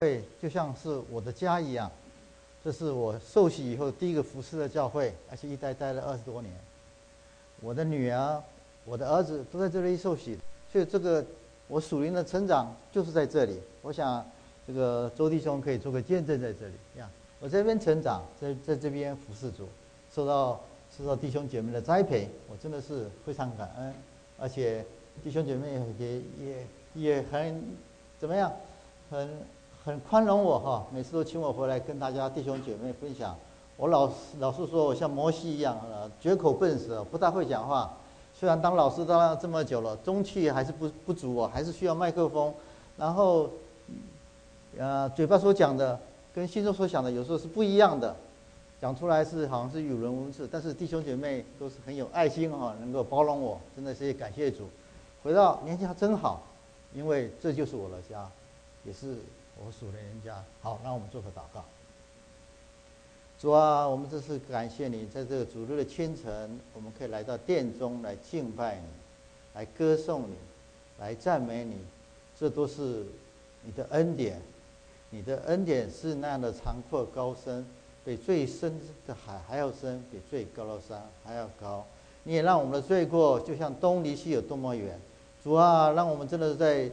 会就像是我的家一样，这是我受洗以后第一个服侍的教会，而且一待待了二十多年。我的女儿、我的儿子都在这里受洗，所以这个我属灵的成长就是在这里。我想这个周弟兄可以做个见证在这里呀。我这边成长，在在这边服侍主，受到受到弟兄姐妹的栽培，我真的是非常感恩，而且弟兄姐妹也也也很怎么样，很。很宽容我哈，每次都请我回来跟大家弟兄姐妹分享。我老老是说我像摩西一样，呃，绝口笨舌，不大会讲话。虽然当老师当了这么久了，中气还是不不足哦，还是需要麦克风。然后，呃，嘴巴所讲的跟心中所想的有时候是不一样的，讲出来是好像是语人文字，但是弟兄姐妹都是很有爱心哈，能够包容我，真的是感谢主。回到年家真好，因为这就是我的家，也是。我属的人家，好，那我们做个祷告。主啊，我们这次感谢你，在这个主日的清晨，我们可以来到殿中来敬拜你，来歌颂你，来赞美你，这都是你的恩典。你的恩典是那样的长阔高深，比最深的海还要深，比最高的山还要高。你也让我们的罪过，就像东离西有多么远。主啊，让我们真的在。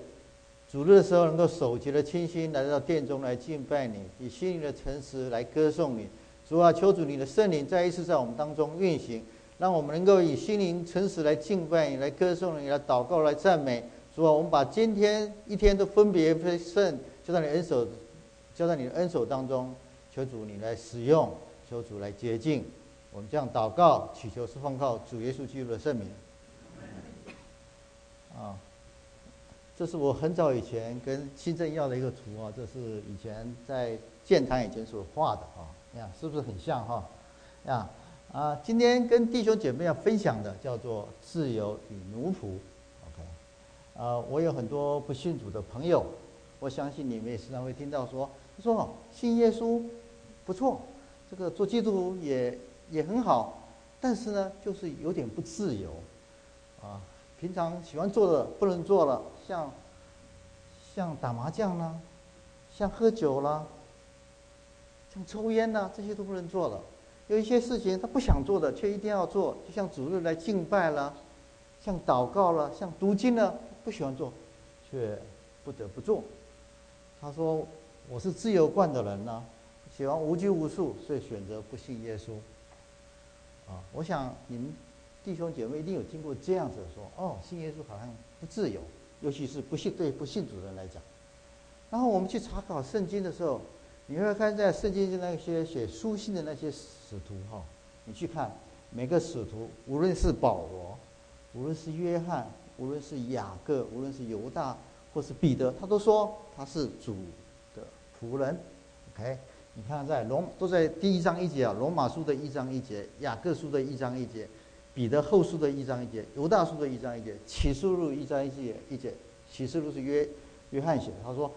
主日的时候，能够守节的清心来到殿中来敬拜你，以心灵的诚实来歌颂你。主啊，求主你的圣灵再一次在我们当中运行，让我们能够以心灵诚实来敬拜你，来歌颂你，来祷告，来赞美。主啊，我们把今天一天都分别圣交在你恩手，交在你的恩手当中。求主你来使用，求主来洁净。我们这样祷告，祈求是奉靠主耶稣基督的圣名。啊。这是我很早以前跟新政要的一个图啊，这是以前在建坛以前所画的啊，你看是不是很像哈？呀啊，今天跟弟兄姐妹要分享的叫做自由与奴仆，OK？啊，我有很多不信主的朋友，我相信你们也时常会听到说，说信耶稣不错，这个做基督徒也也很好，但是呢，就是有点不自由啊。平常喜欢做的不能做了，像像打麻将啦，像喝酒啦，像抽烟呐，这些都不能做了。有一些事情他不想做的，却一定要做，就像主日来敬拜了，像祷告了，像读经了，不喜欢做，却不得不做。他说：“我是自由惯的人呢，喜欢无拘无束，所以选择不信耶稣。”啊，我想你们。弟兄姐妹一定有听过这样子说：“哦，信耶稣好像不自由，尤其是不信对不信主的人来讲。”然后我们去查考圣经的时候，你会看在圣经的那些写书信的那些使徒哈，你去看每个使徒，无论是保罗，无论是约翰，无论是雅各，无论是犹大或是彼得，他都说他是主的仆人。OK，你看在罗都在第一章一节啊，罗马书的一章一节，雅各书的一章一节。彼得后书的一章一节，犹大书的一章一节，启示录一章一节一节，启示录是约约翰写的。他说，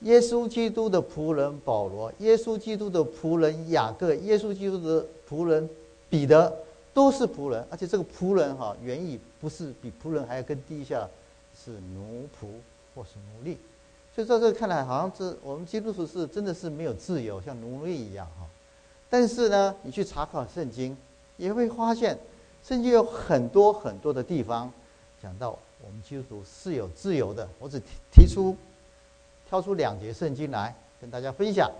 耶稣基督的仆人保罗，耶稣基督的仆人雅各，耶稣基督的仆人彼得，都是仆人。而且这个仆人哈，原意不是比仆人还要更低下，是奴仆或是奴隶。所以在这看来，好像是我们基督徒是真的是没有自由，像奴隶一样哈。但是呢，你去查考圣经，也会发现。圣经有很多很多的地方讲到我们基督徒是有自由的。我只提提出挑出两节圣经来跟大家分享。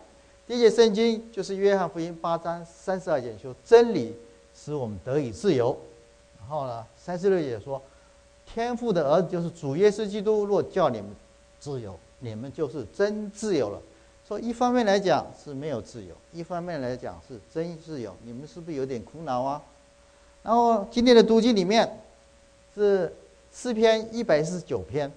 第一节圣经就是约翰福音八章三十二节说：“真理使我们得以自由。”然后呢，三十六节说：“天父的儿子就是主耶稣基督，若叫你们自由，你们就是真自由了。”说一方面来讲是没有自由，一方面来讲是真自由。你们是不是有点苦恼啊？然后今天的读经里面是诗篇一百四十九篇，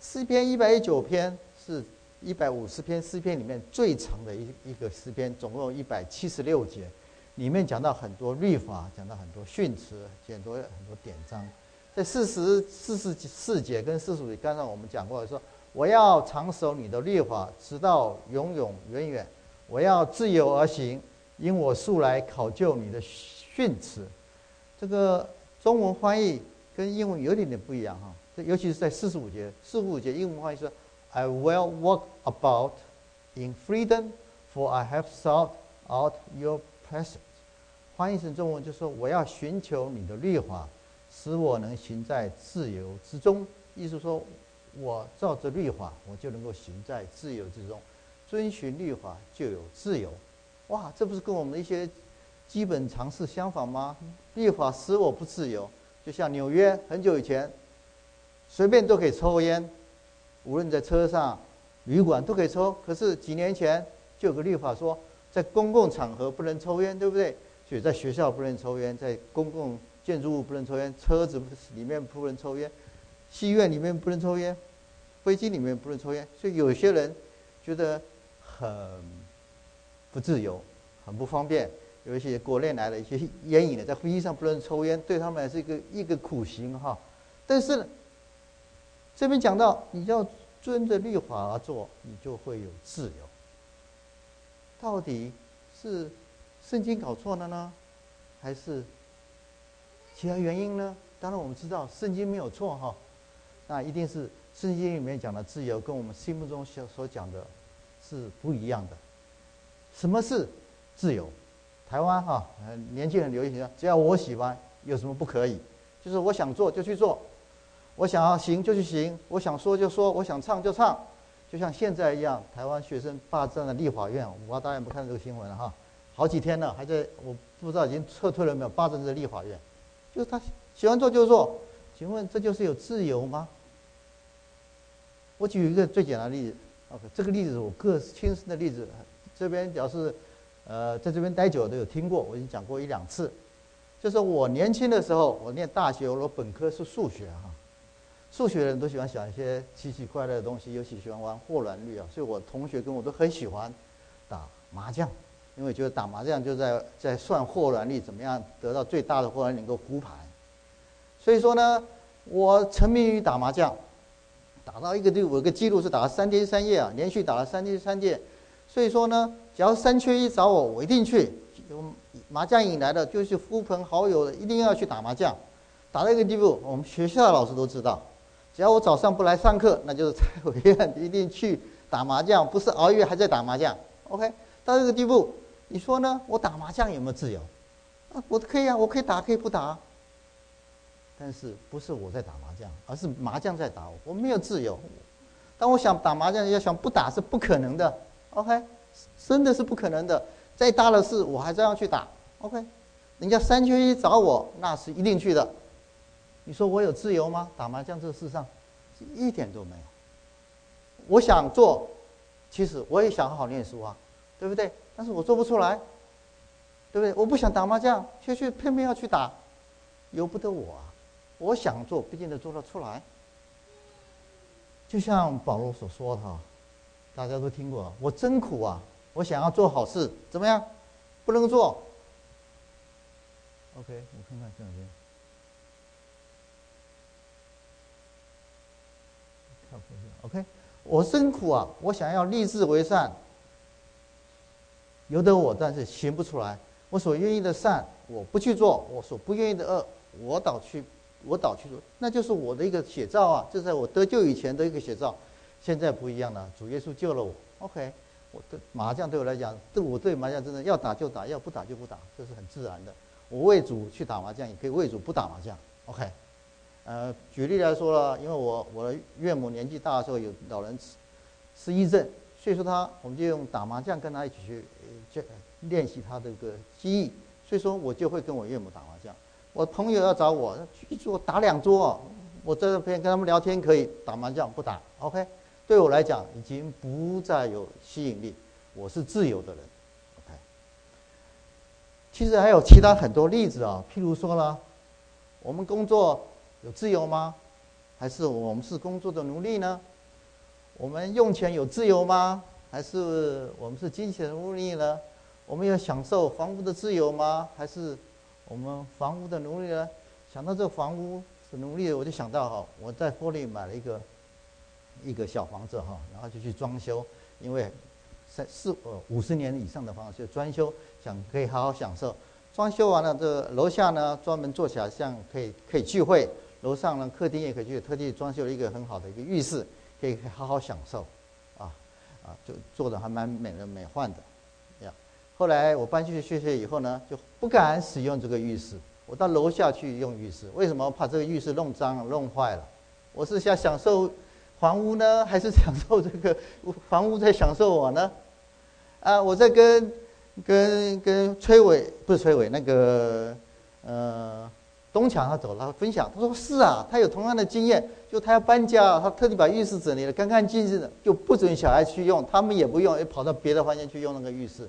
诗篇一百一十九篇是一百五十篇诗篇里面最长的一一个诗篇，总共一百七十六节，里面讲到很多律法，讲到很多训词，讲多很多典章。在四十四十四节跟四十五节，刚才我们讲过说，我要长守你的律法，直到永永远远；我要自由而行，因我素来考究你的训词。这个中文翻译跟英文有点点不一样哈，这尤其是在四十五节，四十五节英文翻译是 "I will walk about in freedom, for I have sought out your presence。翻译成中文就说：“我要寻求你的律法，使我能行在自由之中。”意思说，我照着律法，我就能够行在自由之中。遵循律法就有自由。哇，这不是跟我们的一些基本常识相反吗？立法使我不自由，就像纽约很久以前，随便都可以抽烟，无论在车上、旅馆都可以抽。可是几年前就有个立法说，在公共场合不能抽烟，对不对？所以在学校不能抽烟，在公共建筑物不能抽烟，车子里面不能抽烟，戏院里面不能抽烟，飞机里面不能抽烟。所以有些人觉得很不自由，很不方便。有一些国内来的一些烟瘾的，在飞机上不能抽烟，对他们是一个一个苦行哈。但是呢这边讲到，你要遵着律法而做，你就会有自由。到底是？圣经搞错了呢，还是其他原因呢？当然我们知道圣经没有错哈，那一定是圣经里面讲的自由跟我们心目中所所讲的是不一样的。什么是自由？台湾哈，年轻人流行只要我喜欢，有什么不可以？就是我想做就去做，我想要行就去行，我想说就说，我想唱就唱，就像现在一样，台湾学生霸占了立法院，我不知道大家有没有看这个新闻了哈。好几天了，还在我不知道已经撤退了没有？霸占这立法院，就是他喜欢做就做。请问这就是有自由吗？我举一个最简单的例子，OK，这个例子我个亲身的例子。这边表示，呃，在这边待久都有听过，我已经讲过一两次。就是我年轻的时候，我念大学，我本科是数学哈，数学人都喜欢想一些奇奇怪怪的东西，尤其喜欢玩霍乱率啊，所以我同学跟我都很喜欢打麻将。因为觉得打麻将就在在算霍乱率，怎么样得到最大的霍乱能够胡牌，所以说呢，我沉迷于打麻将，打到一个第五个记录是打了三天三夜啊，连续打了三天三夜，所以说呢，只要三缺一找我，我一定去。麻将引来的就是呼朋好友的，一定要去打麻将，打到一个地步，我们学校的老师都知道，只要我早上不来上课，那就是蔡委员一定去打麻将，不是熬夜还在打麻将。OK，到这个地步。你说呢？我打麻将有没有自由？啊，我可以啊，我可以打，可以不打。但是不是我在打麻将，而是麻将在打我，我没有自由。当我想打麻将，要想不打是不可能的。OK，真的是不可能的。再大的事，我还是要去打。OK，人家三缺一找我，那是一定去的。你说我有自由吗？打麻将这个事上，一点都没有。我想做，其实我也想好好念书啊，对不对？但是我做不出来，对不对？我不想打麻将，却去偏偏要去打，由不得我啊！我想做，不一定能做得出来。就像保罗所说的哈，大家都听过，我真苦啊！我想要做好事，怎么样？不能做。OK，我看看这两边。OK，我真苦啊！我想要立志为善。由得我，但是行不出来。我所愿意的善，我不去做；我所不愿意的恶，我倒去，我倒去做。那就是我的一个写照啊！这在我得救以前的一个写照。现在不一样了，主耶稣救了我。OK，我的麻将对我来讲，对我对麻将真的要打就打，要不打就不打，这是很自然的。我为主去打麻将，也可以为主不打麻将。OK，呃，举例来说了，因为我我的岳母年纪大的时候有老人失失忆症。所以说他，我们就用打麻将跟他一起去，就练习他这个记忆。所以说我就会跟我岳母打麻将。我朋友要找我，一桌打两桌，我在这边跟他们聊天可以，打麻将不打。OK，对我来讲已经不再有吸引力，我是自由的人。OK，其实还有其他很多例子啊，譬如说呢，我们工作有自由吗？还是我们是工作的奴隶呢？我们用钱有自由吗？还是我们是金钱的奴隶呢？我们要享受房屋的自由吗？还是我们房屋的奴隶呢？想到这个房屋是奴隶，我就想到哈，我在玻璃买了一个一个小房子哈，然后就去装修，因为三四呃五十年以上的房子就装修，想可以好好享受。装修完了，这楼下呢专门做起来像可以可以聚会，楼上呢客厅也可以去，特地装修了一个很好的一个浴室。可以好好享受，啊，啊，就做的还蛮美轮美奂的，呀。后来我搬去学学以后呢，就不敢使用这个浴室。我到楼下去用浴室，为什么？怕这个浴室弄脏、弄坏了。我是想享受房屋呢，还是享受这个房屋在享受我呢？啊，我在跟跟跟崔伟，不是崔伟，那个呃东强他走了，分享，他说是啊，他有同样的经验，就他要搬家，他特地把浴室整理的干干净净的，就不准小孩去用，他们也不用，也跑到别的房间去用那个浴室，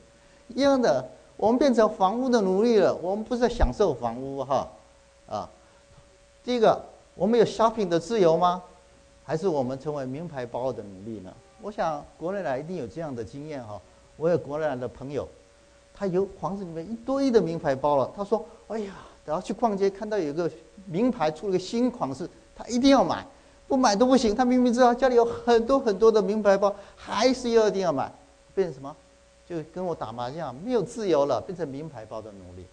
一样的。我们变成房屋的奴隶了。我们不是在享受房屋哈，啊，第一个，我们有 shopping 的自由吗？还是我们成为名牌包的奴隶呢？我想国内来一定有这样的经验哈。我有国内来的朋友，他有房子里面一堆的名牌包了。他说：“哎呀，等下去逛街看到有个名牌出了个新款式，他一定要买，不买都不行。他明明知道家里有很多很多的名牌包，还是要一定要买，变成什么？”就跟我打麻将，没有自由了，变成名牌包的奴隶。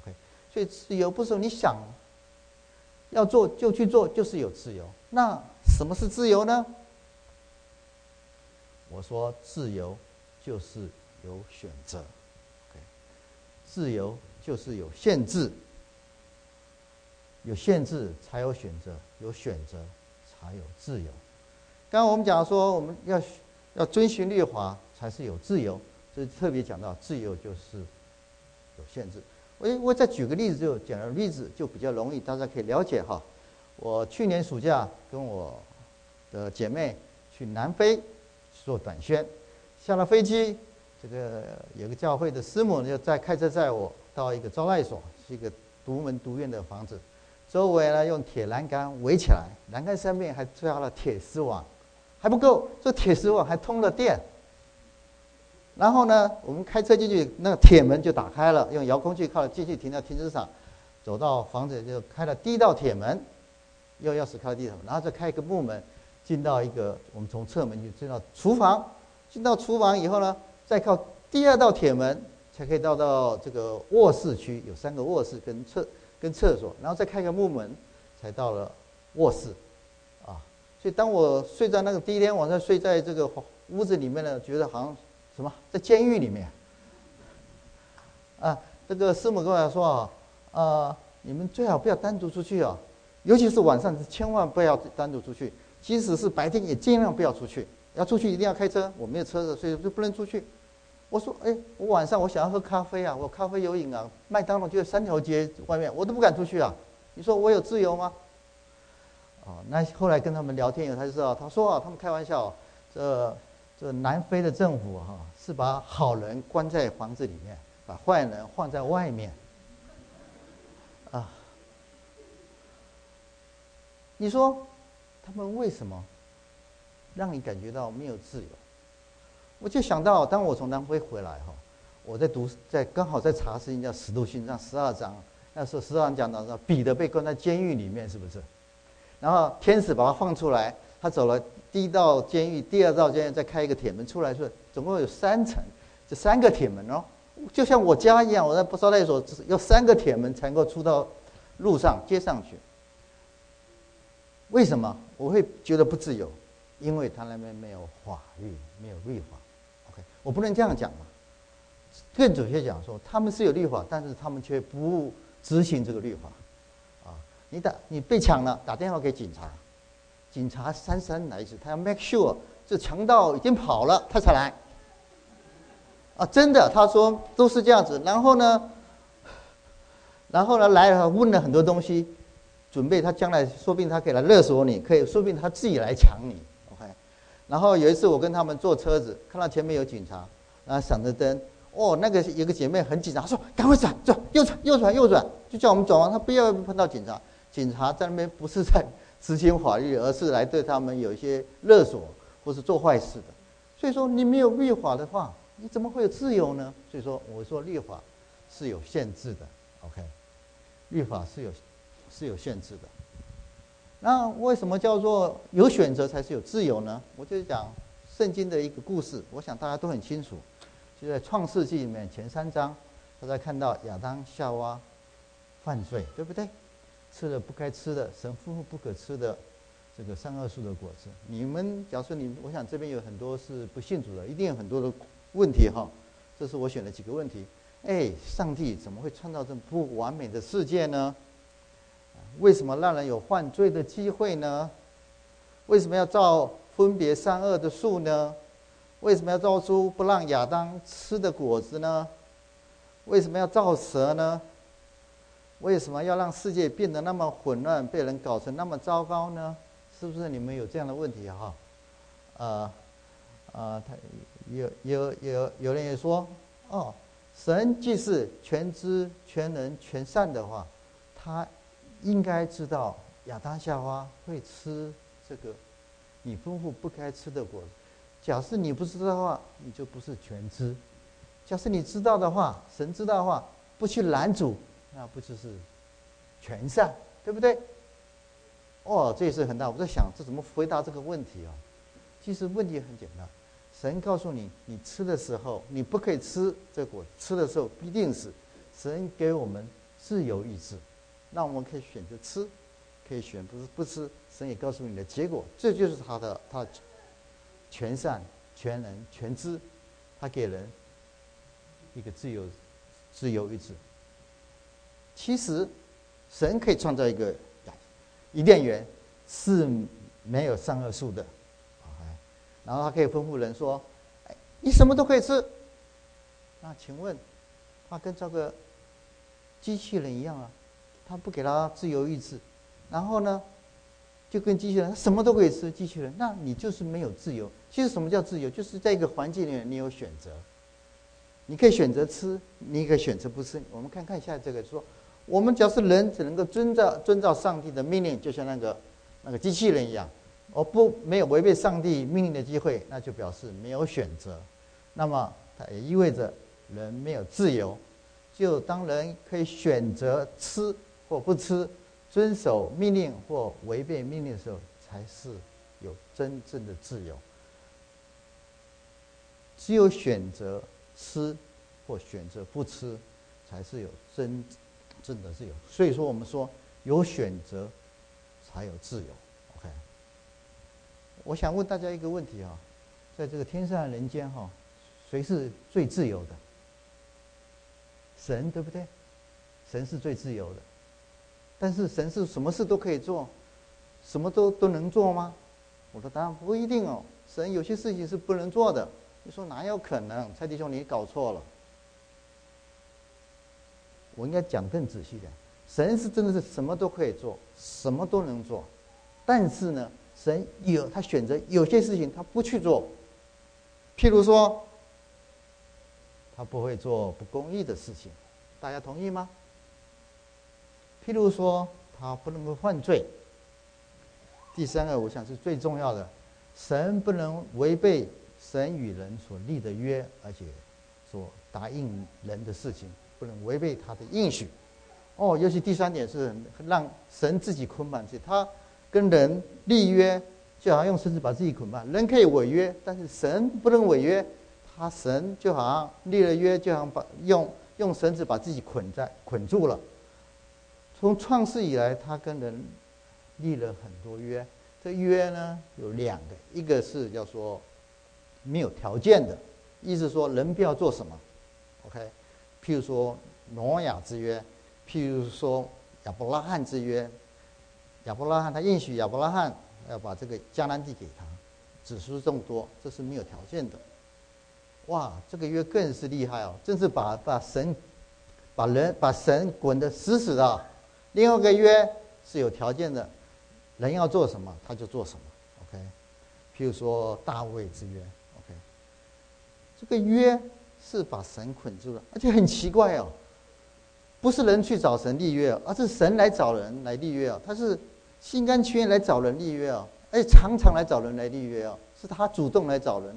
OK，所以自由不是你想要做就去做，就是有自由。那什么是自由呢？我说自由就是有选择。自由就是有限制，有限制才有选择，有选择才有自由。刚刚我们讲说，我们要要遵循律法，才是有自由。这特别讲到自由就是有限制。我我再举个例子，就讲个例子就比较容易，大家可以了解哈。我去年暑假跟我的姐妹去南非做短宣，下了飞机，这个有个教会的师母就在开车载我到一个招待所，是一个独门独院的房子，周围呢用铁栏杆围起来，栏杆上面还加了铁丝网，还不够，这铁丝网还通了电。然后呢，我们开车进去，那个铁门就打开了，用遥控器靠进去停到停车场，走到房子就开了第一道铁门，用钥匙开第一道，然后再开一个木门，进到一个我们从侧门就进到厨房，进到厨房以后呢，再靠第二道铁门才可以到到这个卧室区，有三个卧室跟厕跟厕所，然后再开个木门，才到了卧室，啊，所以当我睡在那个第一天晚上睡在这个屋子里面呢，觉得好像。什么在监狱里面？啊，这个师母跟我说啊，呃，你们最好不要单独出去啊，尤其是晚上，千万不要单独出去。即使是白天，也尽量不要出去。要出去一定要开车，我没有车子，所以就不能出去。我说，哎，我晚上我想要喝咖啡啊，我咖啡有瘾啊，麦当劳就在三条街外面，我都不敢出去啊。你说我有自由吗？哦，那后来跟他们聊天以后，他就知道，他说啊，他们开玩笑，这。这南非的政府哈是把好人关在房子里面，把坏人放在外面。你说他们为什么让你感觉到没有自由？我就想到，当我从南非回来哈，我在读，在刚好在查圣经叫《使徒行传》十二章，那时候十二章讲到说彼得被关在监狱里面，是不是？然后天使把他放出来，他走了。第一道监狱，第二道监狱再开一个铁门出来，说总共有三层，这三个铁门哦，就像我家一样，我在招待所要三个铁门才能够出到路上街上去。为什么我会觉得不自由？因为他那边没有法律，没有律法。OK，我不能这样讲嘛。更准确讲说，他们是有律法，但是他们却不执行这个律法。啊，你打你被抢了，打电话给警察。警察姗姗来迟，他要 make sure 这强盗已经跑了，他才来。啊，真的，他说都是这样子。然后呢，然后呢来了，问了很多东西，准备他将来说不定他可以来勒索你，可以说不定他自己来抢你。OK。然后有一次我跟他们坐车子，看到前面有警察，然后闪着灯，哦，那个有个姐妹很紧张，说赶快转转右转右转右转，就叫我们转弯，他不要碰到警察。警察在那边不是在。执行法律，而是来对他们有一些勒索或是做坏事的。所以说，你没有律法的话，你怎么会有自由呢？所以说，我说律法是有限制的。OK，律法是有是有限制的。那为什么叫做有选择才是有自由呢？我就讲圣经的一个故事，我想大家都很清楚，就在创世纪里面前三章，大家看到亚当夏娃犯罪，对不对？吃了不该吃的，神夫妇不可吃的，这个善恶树的果子。你们假设你，我想这边有很多是不信主的，一定有很多的问题哈。这是我选的几个问题。哎，上帝怎么会创造这么不完美的世界呢？为什么让人有犯罪的机会呢？为什么要造分别善恶的树呢？为什么要造出不让亚当吃的果子呢？为什么要造蛇呢？为什么要让世界变得那么混乱，被人搞成那么糟糕呢？是不是你们有这样的问题哈？呃，呃，他有有有有人也说，哦，神既是全知全能全善的话，他应该知道亚当夏娃会吃这个你吩咐不该吃的果子。假设你不知道的话，你就不是全知；假设你知道的话，神知道的话，不去拦阻，那不就是全善，对不对？哦，这也是很大。我在想，这怎么回答这个问题啊？其实问题很简单，神告诉你，你吃的时候你不可以吃这果，吃的时候必定是神给我们自由意志，那我们可以选择吃，可以选不是不吃。神也告诉你的结果，这就是他的他全善、全能、全知，他给人一个自由自由意志。其实神可以创造一个。伊甸园是没有善恶树的，然后他可以吩咐人说：“，你什么都可以吃。”那请问，他跟这个机器人一样啊？他不给他自由意志，然后呢，就跟机器人什么都可以吃。机器人，那你就是没有自由。其实什么叫自由？就是在一个环境里面，你有选择，你可以选择吃，你可以选择不吃。我们看看一下这个说。我们只要是人，只能够遵照遵照上帝的命令，就像那个那个机器人一样，而不没有违背上帝命令的机会，那就表示没有选择。那么它也意味着人没有自由。就当人可以选择吃或不吃，遵守命令或违背命令的时候，才是有真正的自由。只有选择吃或选择不吃，才是有真。真的自由，所以说我们说有选择才有自由。OK，我想问大家一个问题啊，在这个天上人间哈，谁是最自由的？神对不对？神是最自由的，但是神是什么事都可以做，什么都都能做吗？我的答案不一定哦，神有些事情是不能做的。你说哪有可能？蔡弟兄，你搞错了。我应该讲更仔细点，神是真的是什么都可以做，什么都能做，但是呢，神有他选择有些事情他不去做，譬如说，他不会做不公义的事情，大家同意吗？譬如说，他不能够犯罪。第三个，我想是最重要的，神不能违背神与人所立的约，而且所答应人的事情。不能违背他的应许，哦，尤其第三点是让神自己捆绑自己。他跟人立约，就好像用绳子把自己捆绑。人可以违约，但是神不能违约。他神就好像立了约，就好像把用用绳子把自己捆在捆住了。从创世以来，他跟人立了很多约。这约呢有两个，一个是叫说没有条件的，意思说人不要做什么，OK。譬如说挪亚之约，譬如说亚伯拉罕之约，亚伯拉罕他应许亚伯拉罕要把这个迦南地给他，子孙这么多，这是没有条件的。哇，这个约更是厉害哦，真是把把神把人把神滚得死死的。另外一个约是有条件的，人要做什么他就做什么。OK，譬如说大卫之约，OK，这个约。是把神捆住了，而且很奇怪哦，不是人去找神立约，而是神来找人来立约哦。他是心甘情愿来找人立约哦，而且常常来找人来立约哦，是他主动来找人。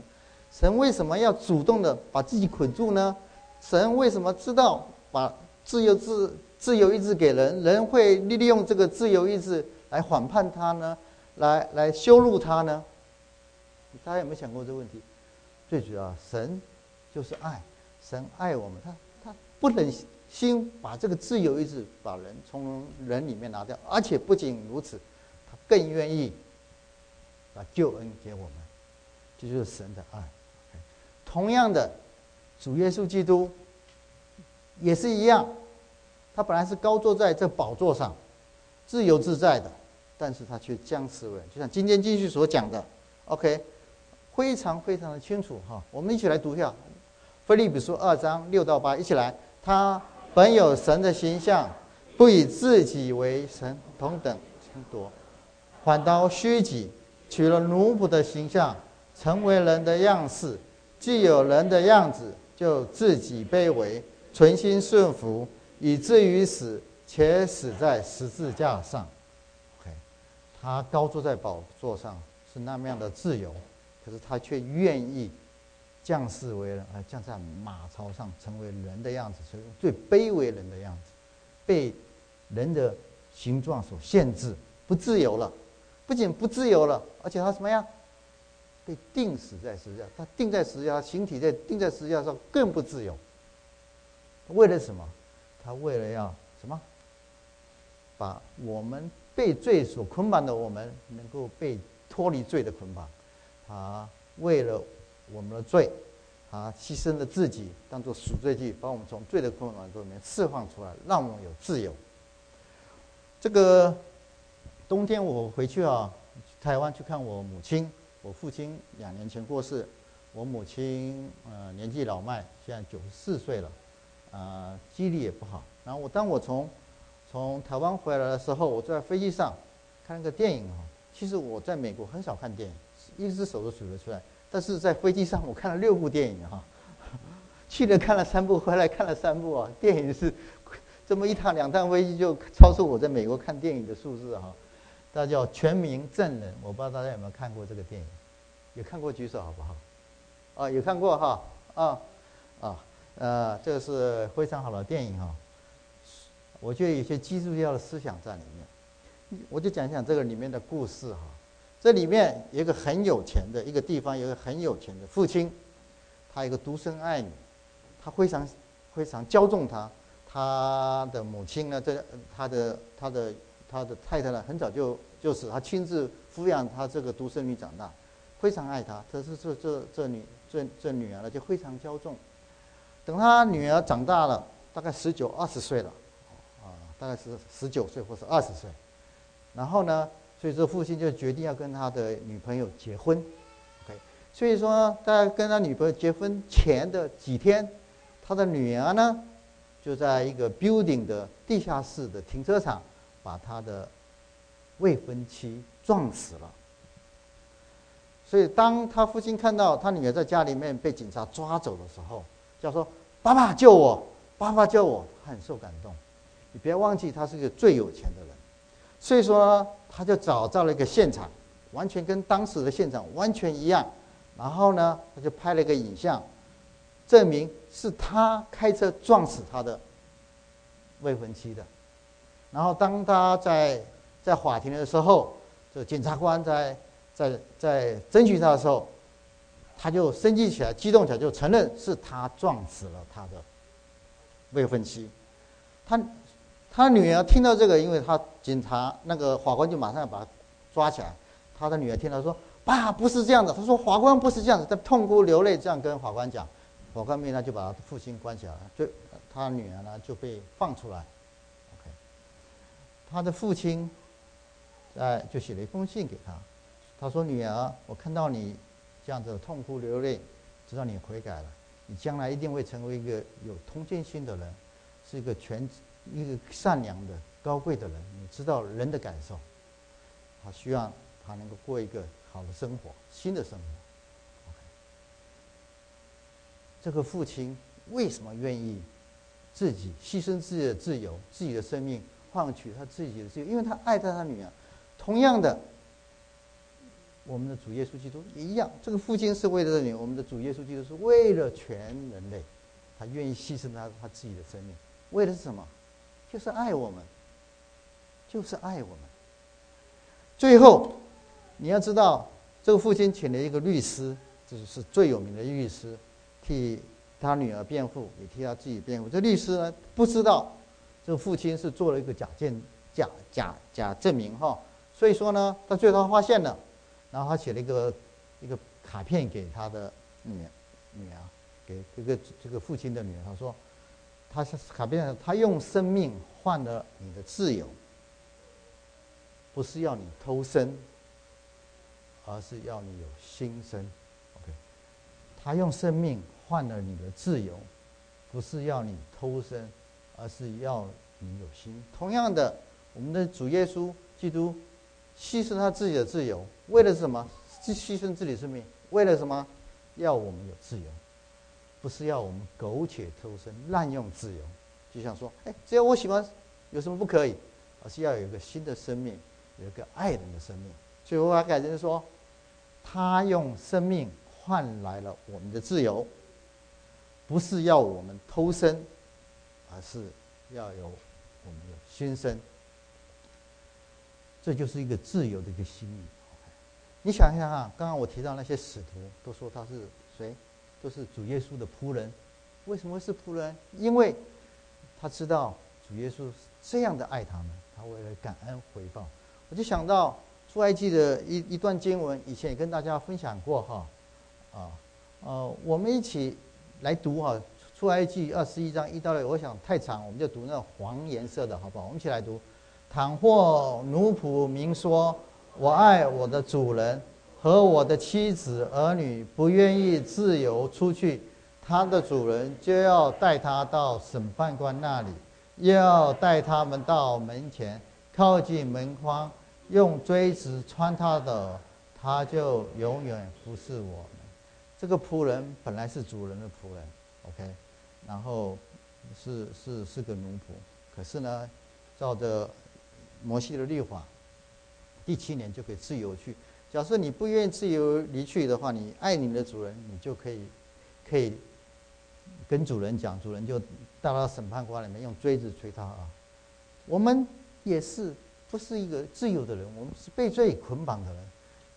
神为什么要主动的把自己捆住呢？神为什么知道把自由自自由意志给人，人会利用这个自由意志来反叛他呢？来来羞辱他呢？大家有没有想过这个问题？最主要神。就是爱，神爱我们，他他不忍心把这个自由意志把人从人里面拿掉，而且不仅如此，他更愿意把救恩给我们，这就是神的爱。同样的，主耶稣基督也是一样，他本来是高坐在这宝座上，自由自在的，但是他却将死为人，就像今天继续所讲的，OK，非常非常的清楚哈。我们一起来读一下《菲利比书》二章六到八，一起来。他本有神的形象，不以自己为神同等争夺，反倒虚己，取了奴仆的形象，成为人的样式。既有人的样子，就自己卑微，存心顺服，以至于死，且死在十字架上。OK，他高坐在宝座上，是那么样的自由，可是他却愿意。降世为人，而降在马槽上，成为人的样子，所以最卑微人的样子，被人的形状所限制，不自由了。不仅不自由了，而且他什么呀？被钉死在十字架。他钉在十字架，形体在钉在十字架上更不自由。为了什么？他为了要什么？把我们被罪所捆绑的我们，能够被脱离罪的捆绑。他为了。我们的罪，啊，牺牲了自己当做赎罪祭，把我们从罪的捆绑里面释放出来，让我们有自由。这个冬天我回去啊，台湾去看我母亲。我父亲两年前过世，我母亲呃年纪老迈，现在九十四岁了，啊，记忆力也不好。然后我当我从从台湾回来的时候，我在飞机上看个电影啊。其实我在美国很少看电影，一只手都数得出来。但是在飞机上，我看了六部电影哈，去年看了三部，回来看了三部啊。电影是这么一趟两趟飞机就超出我在美国看电影的数字哈。它叫《全民证人》，我不知道大家有没有看过这个电影？有看过举手好不好？啊，有看过哈啊啊呃，这是非常好的电影哈。我觉得有些基督教的思想在里面，我就讲讲这个里面的故事哈。这里面有一个很有钱的一个地方，有个很有钱的父亲，他一个独生爱女，他非常非常骄纵他，他的母亲呢，这他的他的他的太太呢，很早就就是他亲自抚养他这个独生女长大，非常爱她。可是这这这女这这女儿呢，就非常骄纵。等他女儿长大了，大概十九二十岁了，啊，大概是十九岁或是二十岁，然后呢？所以说，父亲就决定要跟他的女朋友结婚，OK。所以说，在跟他女朋友结婚前的几天，他的女儿呢，就在一个 building 的地下室的停车场，把他的未婚妻撞死了。所以，当他父亲看到他女儿在家里面被警察抓走的时候，叫说：“爸爸救我，爸爸救我！”他很受感动。你不要忘记，他是个最有钱的人。所以说，他就找到了一个现场，完全跟当时的现场完全一样。然后呢，他就拍了一个影像，证明是他开车撞死他的未婚妻的。然后当他在在法庭的时候，这检察官在在在争取他的时候，他就生气起来，激动起来，就承认是他撞死了他的未婚妻。他。他女儿听到这个，因为他警察那个法官就马上要把他抓起来。他的女儿听到说：“爸，不是这样的。”他说：“法官不是这样子。”他痛哭流泪这样跟法官讲。法官命他就把他父亲关起来了，就他女儿呢就被放出来。OK，他的父亲哎就写了一封信给他，他说：“女儿，我看到你这样子痛哭流泪，知道你悔改了，你将来一定会成为一个有同情心的人，是一个全。”一个善良的、高贵的人，你知道人的感受，他希望他能够过一个好的生活，新的生活。这个父亲为什么愿意自己牺牲自己的自由、自己的生命，换取他自己的自由？因为他爱他的女儿。同样的，我们的主耶稣基督一样。这个父亲是为了你，我们的主耶稣基督是为了全人类，他愿意牺牲他他自己的生命，为的是什么？就是爱我们，就是爱我们。最后，你要知道，这个父亲请了一个律师，这是最有名的律师，替他女儿辩护，也替他自己辩护。这律师呢，不知道这个父亲是做了一个假证、假假假证明哈。所以说呢，他最后发现了，然后他写了一个一个卡片给他的女女儿，给这个这个父亲的女儿，他说，他卡片上他用生命换了你的自由，不是要你偷生，而是要你有新生。OK，他用生命换了你的自由，不是要你偷生，而是要你有心。同样的，我们的主耶稣基督。牺牲他自己的自由，为了什么？牺牲自己生命，为了什么？要我们有自由，不是要我们苟且偷生、滥用自由。就像说，哎，只要我喜欢，有什么不可以？而是要有一个新的生命，有一个爱人的生命。所以我把改成说，他用生命换来了我们的自由，不是要我们偷生，而是要有我们的新生。这就是一个自由的一个心意。你想一想啊，刚刚我提到那些使徒都说他是谁，都是主耶稣的仆人。为什么是仆人？因为他知道主耶稣是这样的爱他们，他为了感恩回报。我就想到出埃及的一一段经文，以前也跟大家分享过哈。啊，呃，我们一起来读哈，出埃及二十一章一到六。我想太长，我们就读那黄颜色的好不好？我们一起来读。倘或奴仆明说：“我爱我的主人和我的妻子儿女，不愿意自由出去，他的主人就要带他到审判官那里，又要带他们到门前，靠近门框，用锥子穿他的，他就永远服侍我们。这个仆人本来是主人的仆人，OK，然后是是是个奴仆，可是呢，照着。”摩西的律法，第七年就可以自由去。假设你不愿意自由离去的话，你爱你的主人，你就可以，可以跟主人讲，主人就到他审判官里面用锥子锤他啊。我们也是不是一个自由的人，我们是被罪捆绑的人。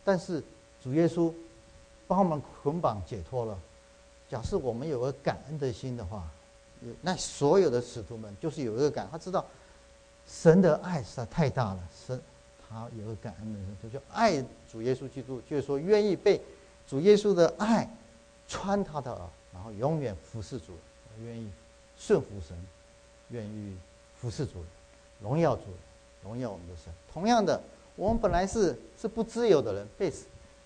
但是主耶稣帮我们捆绑解脱了。假设我们有个感恩的心的话，那所有的使徒们就是有一个感，他知道。神的爱实在太大了，神他有个感恩的人，他就爱主耶稣基督，就是说愿意被主耶稣的爱穿他的耳，然后永远服侍主，愿意顺服神，愿意服侍主，荣耀主，荣耀我们的神。同样的，我们本来是是不自由的人，被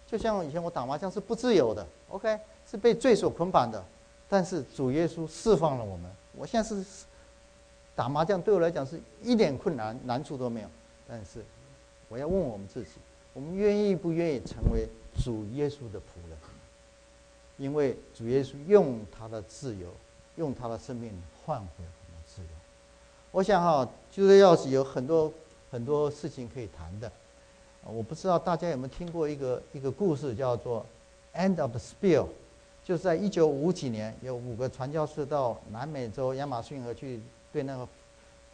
就像以前我打麻将是不自由的，OK，是被罪所捆绑的，但是主耶稣释放了我们，我现在是。打麻将对我来讲是一点困难难处都没有，但是我要问我们自己：我们愿意不愿意成为主耶稣的仆人？因为主耶稣用他的自由，用他的生命换回我们的自由。我想哈，就是要是有很多很多事情可以谈的。我不知道大家有没有听过一个一个故事，叫做 “End of the Spill”，就是在一九五几年，有五个传教士到南美洲亚马逊河去。对那个，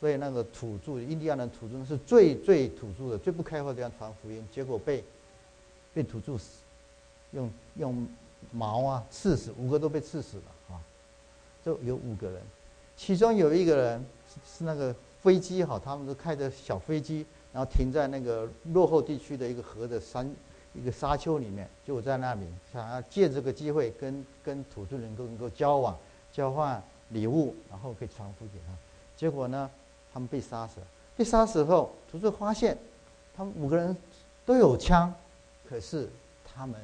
对那个土著印第安人土著是最最土著的、最不开化的地方传福音，结果被被土著死，用用矛啊刺死，五个都被刺死了啊！就有五个人，其中有一个人是是那个飞机哈，他们都开着小飞机，然后停在那个落后地区的一个河的山一个沙丘里面，就在那里想要借这个机会跟跟土著人够能够交往、交换礼物，然后可以传福音给他。结果呢，他们被杀死了。被杀死后，土著发现，他们五个人都有枪，可是他们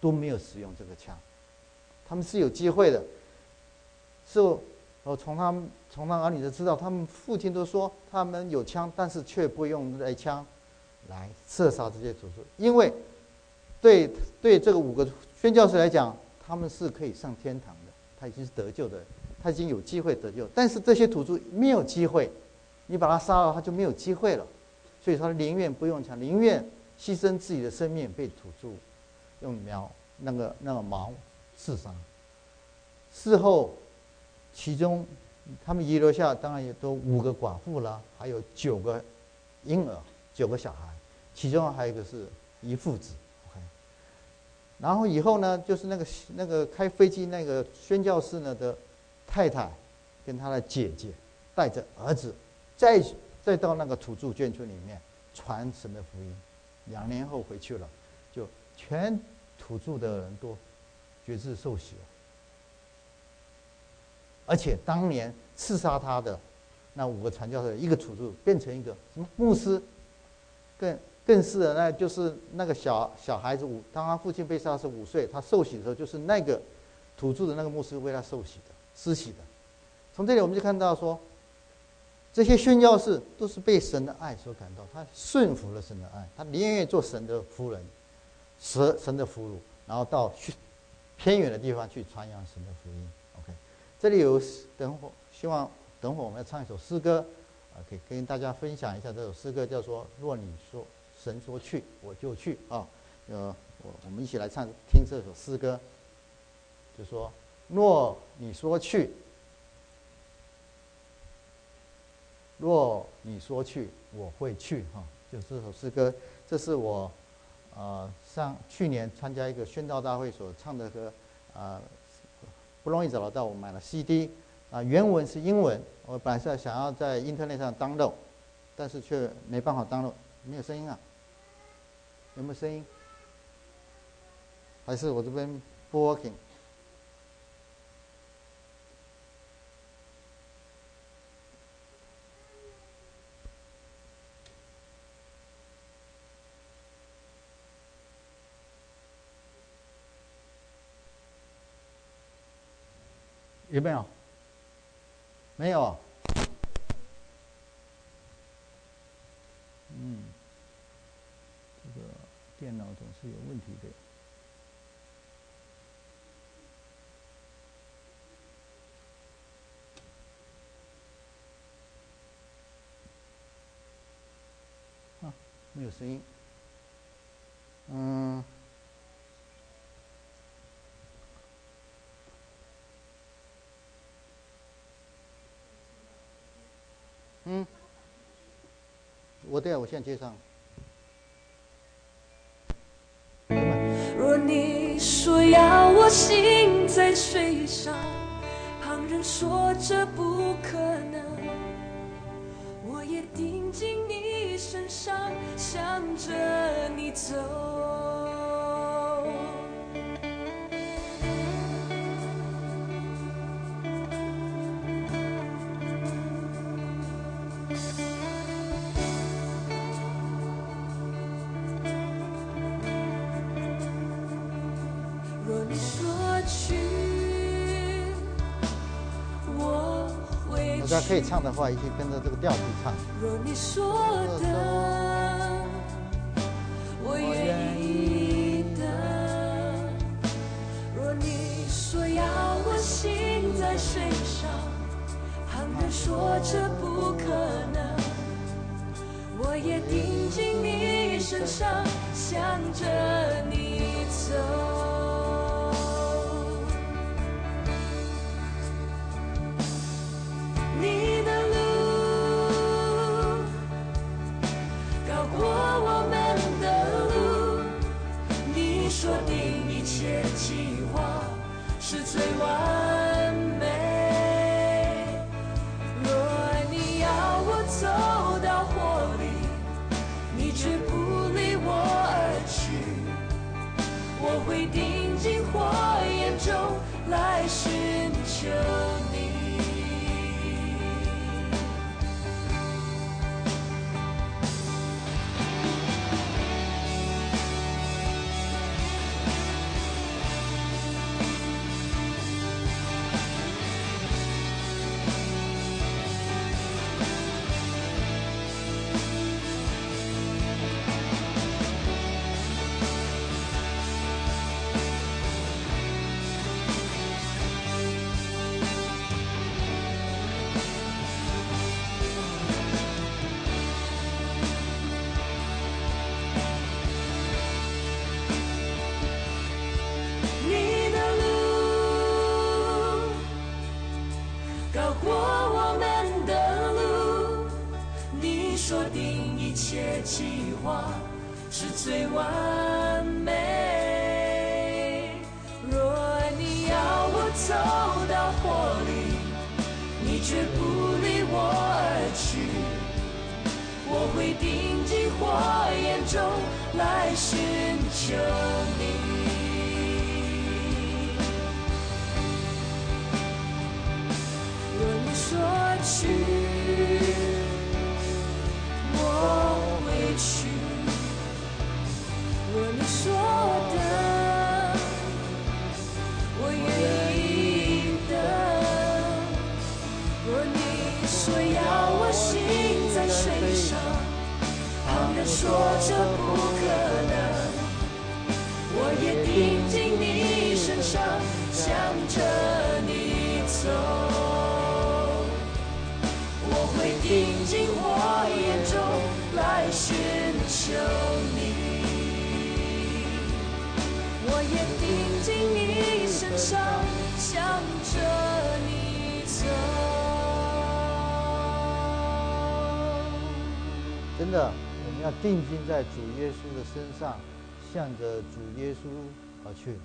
都没有使用这个枪。他们是有机会的。是，我从他们从他儿女就知道，他们父亲都说他们有枪，但是却不用那枪来射杀这些土著，因为对对这个五个宣教士来讲，他们是可以上天堂的，他已经是得救的。他已经有机会得救，但是这些土著没有机会，你把他杀了，他就没有机会了。所以他，宁愿不用枪，宁愿牺牲自己的生命被土著用苗那个那个矛刺杀。事后，其中他们遗留下当然也都五个寡妇了，还有九个婴儿，九个小孩，其中还有一个是一父子。然后以后呢，就是那个那个开飞机那个宣教士呢的。太太跟他的姐姐带着儿子，再再到那个土著眷村里面传神的福音。两年后回去了，就全土著的人都绝志受洗了，而且当年刺杀他的那五个传教士，一个土著变成一个什么牧师，更更是的，那就是那个小小孩子五，当他父亲被杀是五岁，他受洗的时候，就是那个土著的那个牧师为他受洗的施洗的。从这里我们就看到说。这些宣教士都是被神的爱所感动，他顺服了神的爱，他宁愿做神的夫人，神神的俘虏，然后到去偏远的地方去传扬神的福音。OK，这里有等会希望等会我们要唱一首诗歌，啊，可以跟大家分享一下这首诗歌，叫做“若你说神说去，我就去”啊，呃，我我们一起来唱听这首诗歌，就说“若你说去”。若你说去，我会去哈。就这首诗歌，这是我，呃，上去年参加一个宣道大会所唱的歌，啊，不容易找得到，我买了 CD，啊，原文是英文，我本来是想要在 Internet 上 download，但是却没办法 download，没有声音啊？有没有声音？还是我这边不 working？有没有？没有。嗯，这个电脑总是有问题的。啊，没有声音。嗯。我对啊，我现在接上。若你说要我心在水上，旁人说这不可能，我也定睛你身上，向着你走。家可以唱的话，一起跟着这个调去唱。若你说的，我愿意的。若你说要我心在水上，旁人说这不可能，我也定睛你身上，向着你走。来世。紧紧火焰中来寻求你。若你说去人说这不可能，我也定睛你身上，向着你走。我会定睛火焰中来寻求你，我也定睛你身上，向着你走。真的，要定睛在主耶稣的身上，向着主耶稣而去。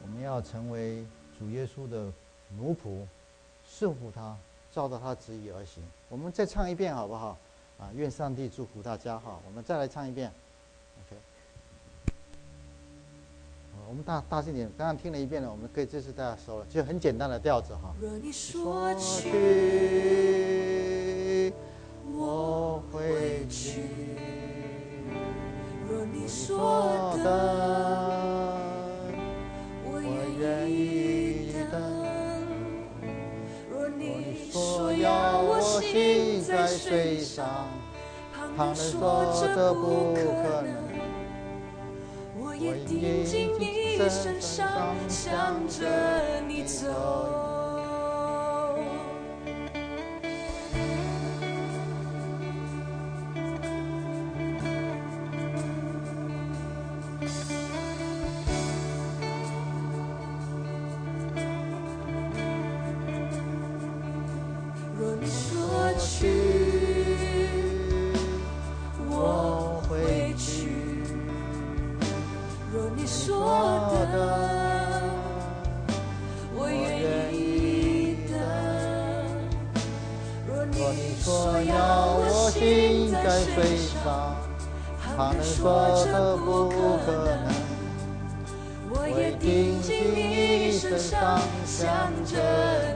我们要成为主耶稣的奴仆，顺服他，照着他旨意而行。我们再唱一遍好不好？啊，愿上帝祝福大家哈。我们再来唱一遍，OK。我们大大声点，刚刚听了一遍了，我们可以这次大家熟了，就很简单的调子哈。若你说去，去，我会去。若你你说的，我我愿愿意意等等。。若你你说说要要我我行行在在水水上上，，旁旁人人说说这这不不可可能能。我我也定定睛睛你身身上，上向向着你走我也定睛你身上，想着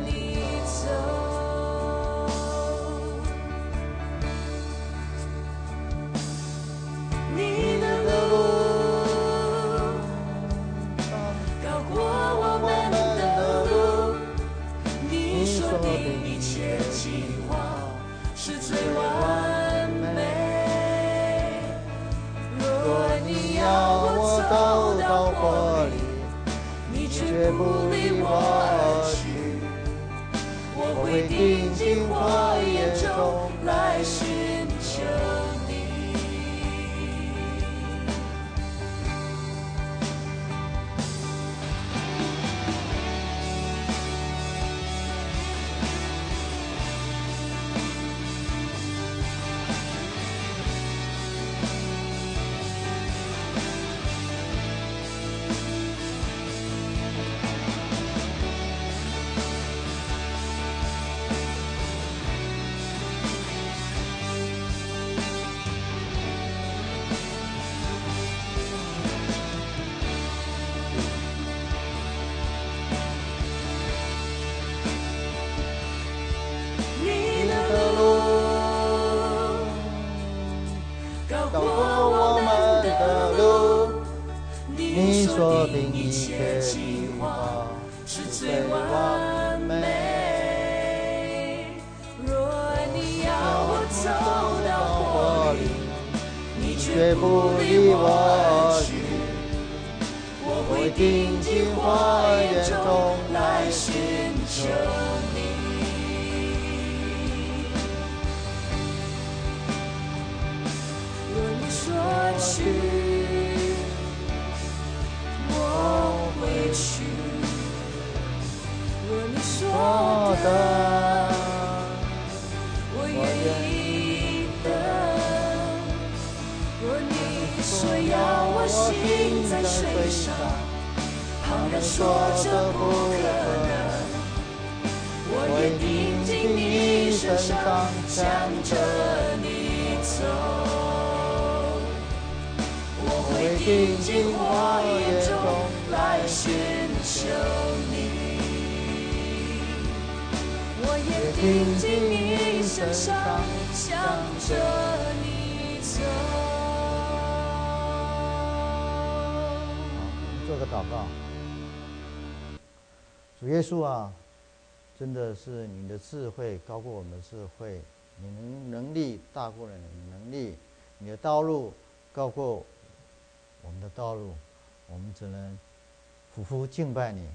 也听进你身上向着你走。做个祷告，主耶稣啊，真的是你的智慧高过我们的智慧，你能能力大过人的能力，你的道路高过我们的道路，我们只能匍匐敬拜你。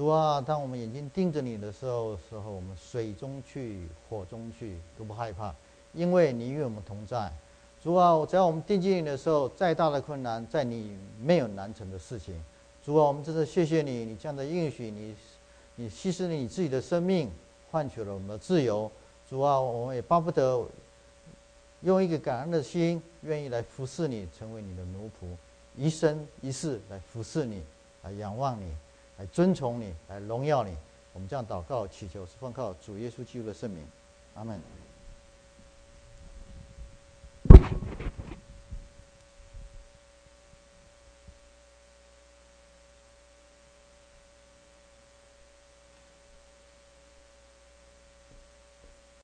主啊，当我们眼睛盯着你的时候，时候我们水中去，火中去都不害怕，因为你与我们同在。主啊，只要我们定睛你的时候，再大的困难，在你没有难成的事情。主啊，我们真的谢谢你，你这样的应许，你你牺牲了你自己的生命，换取了我们的自由。主啊，我们也巴不得用一个感恩的心，愿意来服侍你，成为你的奴仆，一生一世来服侍你，来仰望你，来尊崇你，来荣耀你，我们这样祷告祈求，是奉靠主耶稣基督的圣名，阿门。